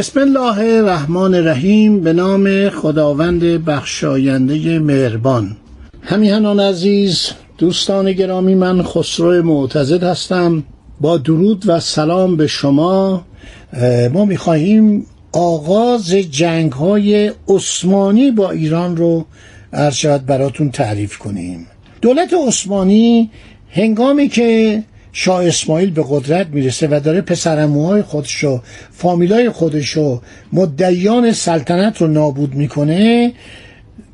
بسم الله الرحمن الرحیم به نام خداوند بخشاینده مهربان. همیهنان عزیز دوستان گرامی من خسرو معتزد هستم. با درود و سلام به شما. ما می‌خواهیم آغاز جنگ های عثمانی با ایران رو عرض براتون تعریف کنیم. دولت عثمانی هنگامی که شاه اسماعیل به قدرت می‌رسه و داره پسرموهای خودش و فامیلای خودش و مدعیان سلطنت رو نابود می‌کنه.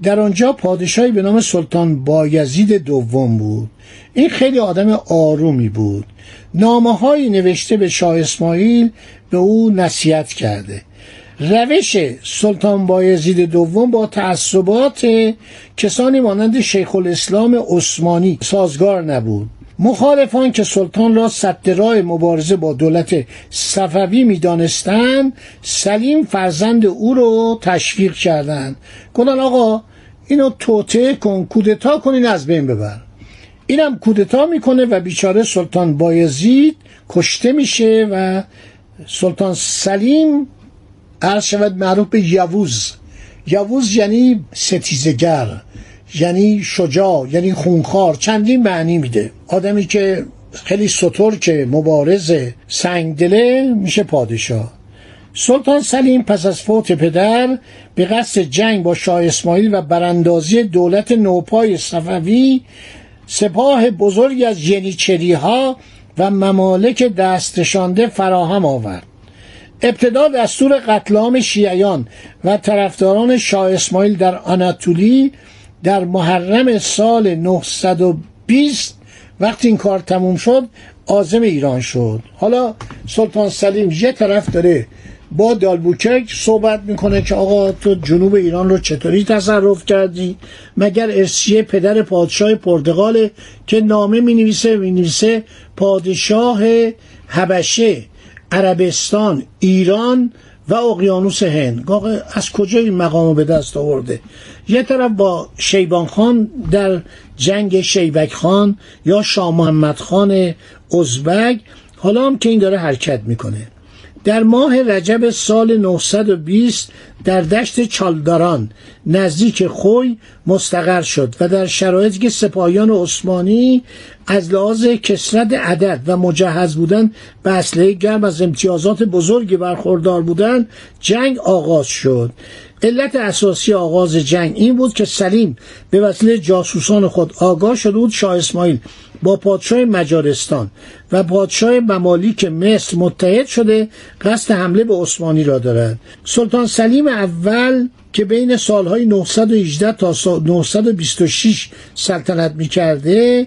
در آنجا پادشاهی به نام سلطان بایزید دوم بود. این خیلی آدم آرومی بود. نامه نوشته به شاه اسماعیل به او نصیحت کرده. روش سلطان بایزید دوم با تعصبات کسانی مانند شیخ الاسلام عثمانی سازگار نبود. مخالفان که سلطان را صد راه مبارزه با دولت صفوی می‌دانستند سلیم فرزند او رو تشویق کردند. گفتن آقا اینو توته کن کودتا کنین از بین ببر. اینم کودتا می‌کنه و بیچاره سلطان بایزید کشته میشه و سلطان سلیم عرض شود معروف به یووز. یووز یعنی ستیزگر یعنی شجاع یعنی خونخوار چندین معنی میده. آدمی که خیلی سطور که مبارز سنگدله میشه پادشاه. سلطان سلیم پس از فوت پدر به قصد جنگ با شاه اسماعیل و براندازی دولت نوپای صفوی سپاه بزرگی از ینیچری ها و ممالک دستشانده فراهم آورد. ابتدا دستور قتل عام شیعیان و طرفداران شاه اسماعیل در آناتولی در محرم سال 920 وقتی این کار تموم شد آزم ایران شد. حالا سلطان سلیم یه طرف داره با دالبوکک صحبت می‌کنه که آقا تو جنوب ایران رو چطوری تصرف کردی؟ مگر ارسیه پدر پادشاه پرتغال که نامه می نویسه می نویسه پادشاه حبشه عربستان ایران و اقیانوس هند. از کجا این مقام به دست آورده؟ یه طرف با شیبان خان در جنگ شیبک خان یا شاه محمد خان ازبک حالا هم که این داره حرکت می‌کنه. در ماه رجب سال 920 در دشت چالداران نزدیک خوی مستقر شد و در شرایطی که سپاهیان عثمانی از لحاظ کسرت عدد و مجهز بودن به اسلحه گرم از امتیازات بزرگی برخوردار بودند جنگ آغاز شد. علت اساسی آغاز جنگ این بود که سلیم به وسیله جاسوسان خود آگاه شده بود شاه اسماعیل با پادشاه مجارستان و پادشاه ممالیک مصر متحد شده قصد حمله به عثمانی را دارد. سلطان سلیم اول که بین سالهای 918 تا 926 سلطنت می‌کرده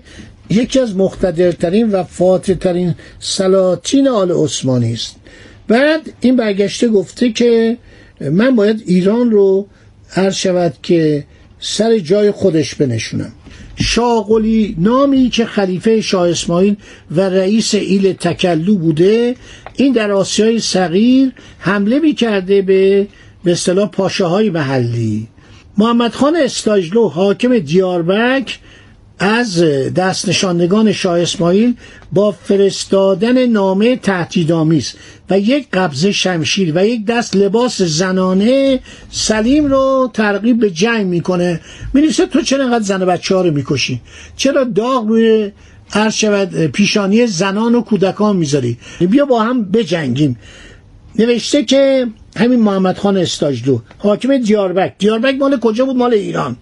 یکی از مقتدرترین و فاتحترین سلاطین آل عثمانی است. بعد این برگشته گفته که من باید ایران رو هر شود که سر جای خودش بنشونم. شاغلی نامی که خلیفه شاه اسماعیل و رئیس ایل تکلو بوده این در آسیای صغیر حمله می کرده به به اصطلاح پاشاهای محلی. محمد خان استاجلو حاکم دیاربک از دست نشاندگان شاه اسماعیل با فرستادن نامه تهدیدآمیز و یک قبضه شمشیر و یک دست لباس زنانه سلیم رو ترغیب به جنگ می‌کنه. می‌نویسه تو چرا انقدر زن بچه ها رو می‌کشی؟ چرا داغ روی عرض شود پیشانی زنان و کودکان می‌ذاری؟ بیا با هم بجنگیم. نوشته که همین محمد خان استاجلو حاکم دیاربک. دیاربک مال کجا بود؟ مال ایران.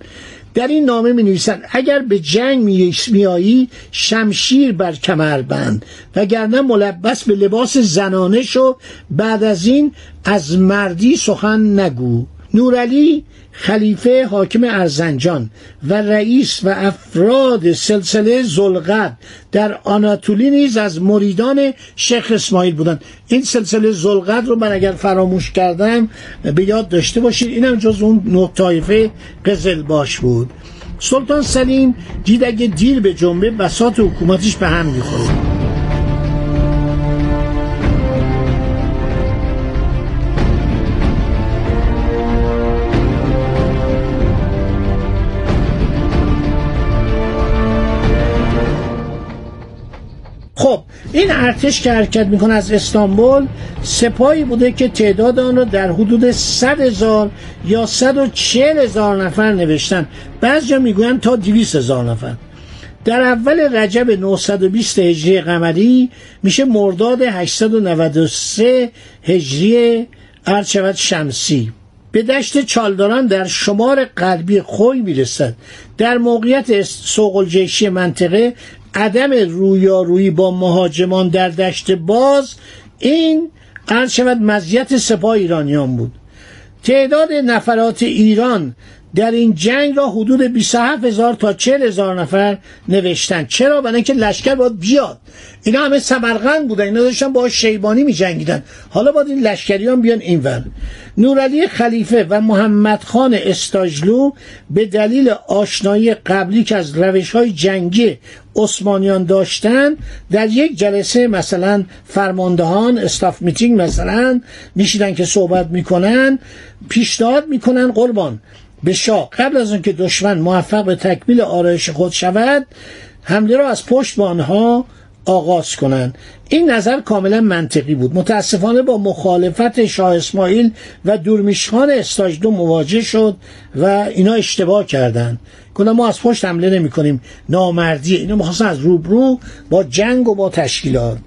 در این نامه می نویسند اگر به جنگ میایی شمشیر بر کمر بند وگرنه ملبس به لباس زنانه شو بعد از این از مردی سخن نگو. نورعلی خلیفه حاکم ارزنجان و رئیس و افراد سلسله زلقد در آناتولی نیز از مریدان شیخ اسماعیل بودند. این سلسله زلقد رو من اگر فراموش کردم به یاد داشته باشید. اینم جز اون نه طایفه قزلباش بود. سلطان سلیم دید اگه دیر به جنبه بسات حکومتش به هم می‌خوره این ارتش که حرکت می‌کنه از استانبول سپاهی بوده که تعداد آن را در حدود 100 هزار یا 140 هزار نفر نوشتن. بعضی جا می‌گویند تا 200 هزار نفر. در اول رجب 920 هجری قمری میشه مرداد 893 هجری ارچوت شمسی. به دشت چالداران در شمار غربی خوی می‌رسد. در موقعیت سوقلجیشی منطقه عدم رویارویی با مهاجمان در دشت باز این عرض شود مزیت سپاه ایرانیان بود. تعداد نفرات ایران در این جنگ را حدود 27 هزار تا 40 هزار نفر نوشتن. چرا؟ برای اینکه لشکر باید بیاد. اینا همه سمرقند بودن. اینا داشتن با شیبانی می جنگیدن حالا باید این لشکریان بیان اینور نورعلی خلیفه و محمد خان استاجلو به دلیل آشنایی قبلی که از روش های جنگی عثمانیان داشتن در یک جلسه مثلا فرماندهان استاف میتینگ مثلا میشیدن که صحبت می‌کنن پیشنهاد می‌کنن قربان. به شاه. قبل از اینکه دشمن موفق به تکمیل آرایش خود شود حمله را از پشت به آنها آغاز کنند. این نظر کاملا منطقی بود. متاسفانه با مخالفت شاه اسماعیل و دورمیشخان استاجدو مواجه شد و اینا اشتباه کردند. کنه ما از پشت حمله نمی کنیم. نامردی اینا می‌خواستن از روبرو با جنگ و با تشکیلات.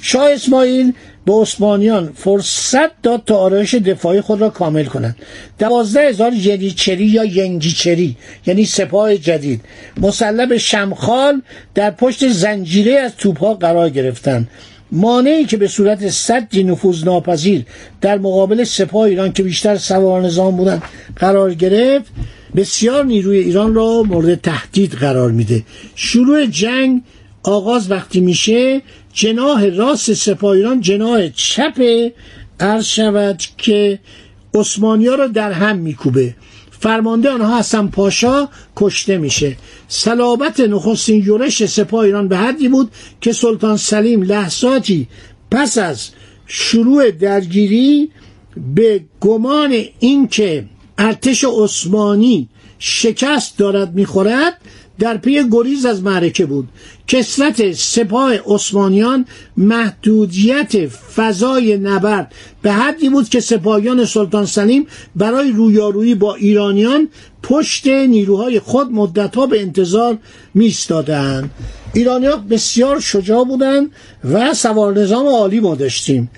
شاه اسماعیل به عثمانیان فرصت داد تا آرایش دفاعی خود را کامل کنند. دوازده هزار ینیچری یا ینگیچری یعنی سپاه جدید مسلح به شمخال در پشت زنجیره از توپها قرار گرفتند. مانعی که به صورت صدی نفوذ ناپذیر در مقابل سپاه ایران که بیشتر سوار نظام بودند قرار گرفت بسیار نیروی ایران را مورد تهدید قرار میده. شروع جنگ آغاز وقتی میشه جناه راست سپاه ایران جناه چپ عرض شود که عثمانی ها را در هم میکوبه. فرمانده آنها حسن پاشا کشته میشه. صلابت نخستین یورش سپاه ایران به حدی بود که سلطان سلیم لحظاتی پس از شروع درگیری به گمان اینکه ارتش عثمانی شکست دارد می‌خورد در پی گریز از معرکه بود. کسرت سپاه عثمانیان محدودیت فضای نبرد. به حدی بود که سپاهیان سلطان سلیم برای رویارویی با ایرانیان پشت نیروهای خود مدتها به انتظار میستادند ایرانیان بسیار شجاع بودند و سوار نظام عالی ما داشتیم.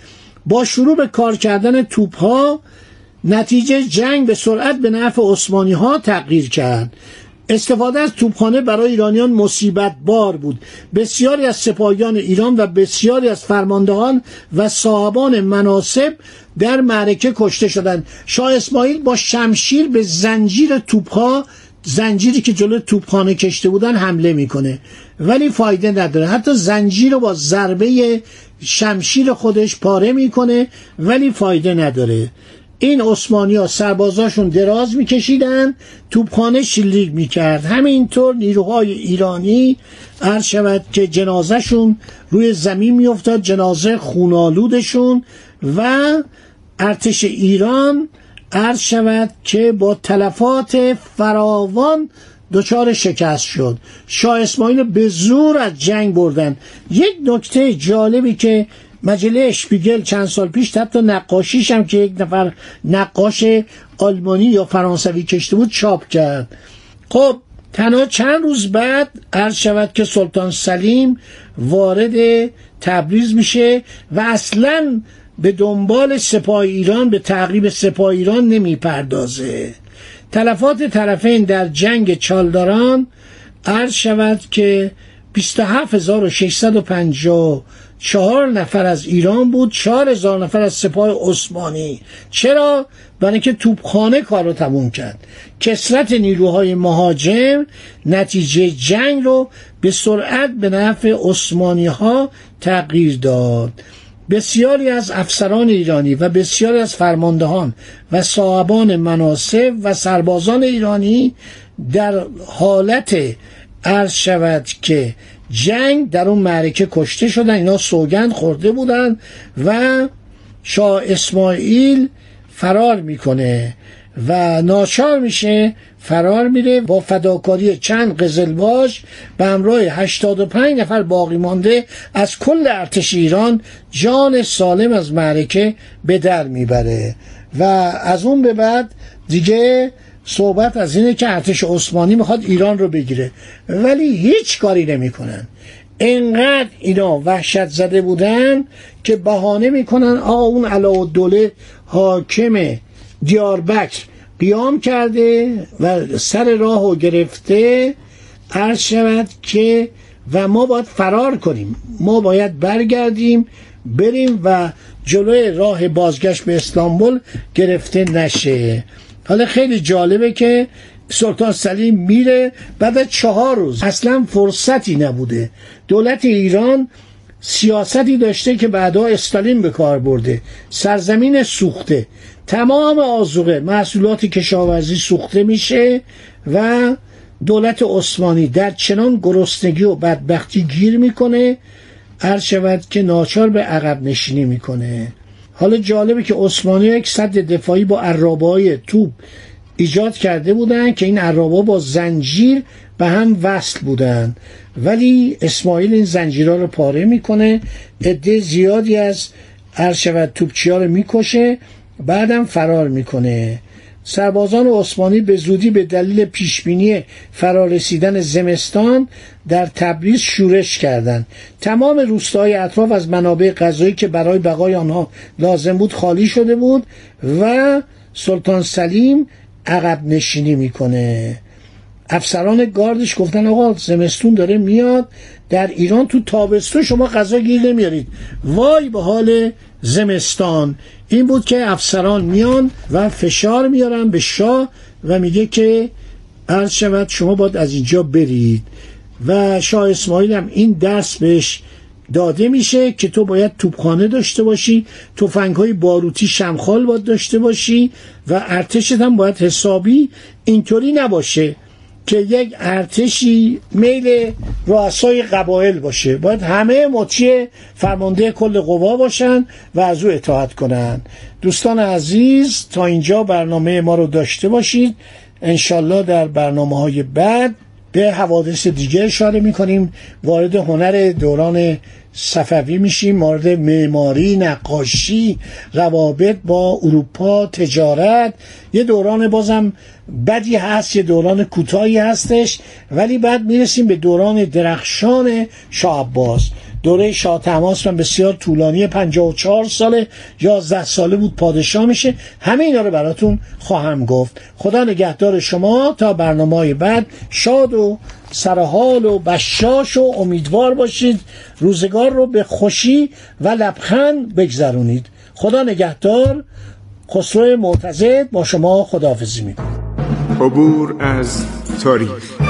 با شروع به کار کردن توپ ها نتیجه جنگ به سرعت به نفع عثمانی ها تغییر کرد. استفاده از توپخانه برای ایرانیان مصیبت بار بود. بسیاری از سپاهیان ایران و بسیاری از فرماندهان و صاحبان مناسب در معرکه کشته شدند. شاه اسماعیل با شمشیر به زنجیر توپها زنجیری که جلو توپخانه کشته بودن حمله می‌کنه. ولی فایده نداره. حتی زنجیر رو با ضربه شمشیر خودش پاره می‌کنه ولی فایده نداره. این عثمانی ها سربازاشون دراز میکشیدن توپخانه شلیک می‌کرد. همینطور نیروهای ایرانی عرض شود که جنازهشون روی زمین میافتاد جنازه خونالودشون و ارتش ایران عرض شود که با تلفات فراوان دچار شکست شد. شاه اسماعیل به زور از جنگ بردن. یک نکته جالبی که مجله اشپیگل چند سال پیش حتی نقاشیش هم که یک نفر نقاش آلمانی یا فرانسوی کشته بود چاپ کرد. خب تنها چند روز بعد عرض شود که سلطان سلیم وارد تبریز میشه و اصلا به دنبال سپاه ایران به تعقیب سپاه ایران نمی‌پردازه. تلفات طرفین در جنگ چالداران عرض شود که 27654 نفر از ایران بود 4000 نفر از سپاه عثمانی. چرا؟ برای اینکه توپخانه کار رو تموم کرد. کسرت نیروهای مهاجم نتیجه جنگ رو به سرعت به نفع عثمانی ها تغییر داد. بسیاری از افسران ایرانی و بسیاری از فرماندهان و صاحبان مناسب و سربازان ایرانی در حالت عرض شود که جنگ در اون معرکه کشته شدن اینا سوگند خورده بودن و شاه اسماعیل فرار می‌کنه و ناچار میشه فرار میره با فداکاری چند قزلباش به همراه 85 نفر باقی مانده از کل ارتش ایران جان سالم از معرکه به در می‌بره و از اون به بعد دیگه صحبت از اینه که ارتش عثمانی می‌خواد ایران رو بگیره. ولی هیچ کاری نمی‌کنن. انقدر اینا وحشت زده بودن که بهانه می‌کنن آ اون علا دوله حاکم دیاربکر قیام کرده و سر راه و گرفته عرض شود که و ما باید فرار کنیم. ما باید برگردیم بریم و جلوی راه بازگشت به استانبول گرفته نشه. حالا خیلی جالبه که سلطان سلیم میره بعد از چهار روز. اصلا فرصتی نبوده. دولت ایران سیاستی داشته که بعدا استالین به کار برده. سرزمین سوخته. تمام آزوقه محصولات کشاورزی سوخته میشه و دولت عثمانی در چنان گرسنگی و بدبختی گیر می‌کنه عرض شود که ناچار به عقب نشینی می‌کنه. حالا جالبه که عثمانی یک صد دفاعی با عرابای توپ ایجاد کرده بودن که این عرابا با زنجیر به هم وصل بودن ولی اسماعیل این زنجیرها رو پاره می‌کنه. عده زیادی از عرض شود توپچی ها رو می‌کشه. بعدم فرار می‌کنه. سربازان عثمانی به زودی به دلیل پیشبینی فرارسیدن زمستان در تبریز شورش کردند. تمام روستاهای اطراف از منابع غذایی که برای بقای آنها لازم بود خالی شده بود و سلطان سلیم عقب نشینی می‌کنه. افسران گاردش گفتن آقا زمستون داره میاد در ایران تو تابستون شما غذا گیر نمیارید. وای به حال زمستان. این بود که افسران میان و فشار میارن به شاه و میگه که عرض شود شما باید از اینجا برید. و شاه اسماعیل هم این درس بهش داده میشه که تو باید توپخانه داشته باشی توفنگ های باروتی شمخال باید داشته باشی و ارتشت هم باید حسابی اینطوری نباشه. که یک ارتشی میل رؤسای قبایل باشه. باید همه مطیع فرمانده کل قوا باشن و از او اطاعت کنن. دوستان عزیز تا اینجا برنامه ما رو داشته باشید. انشالله در برنامه های بعد به حوادث دیگه اشاره می‌کنیم. وارد هنر دوران صفوی میشیم مورد معماری نقاشی روابط با اروپا تجارت. یه دوران بازم بدی هست یه دوران کوتاهی هستش ولی بعد می‌رسیم به دوران درخشان شاه دوره شاه تماس من بسیار طولانی 54 ساله 11 ساله بود پادشاه میشه. همه اینا رو براتون خواهم گفت. خدا نگهدار شما تا برنامه های بعد. شاد و سرحال و بشاش و امیدوار باشید. روزگار رو به خوشی و لبخند بگذرونید. خدا نگهدار. خسرو معتزد با شما خداحافظی می‌کنه. عبور از تاریخ.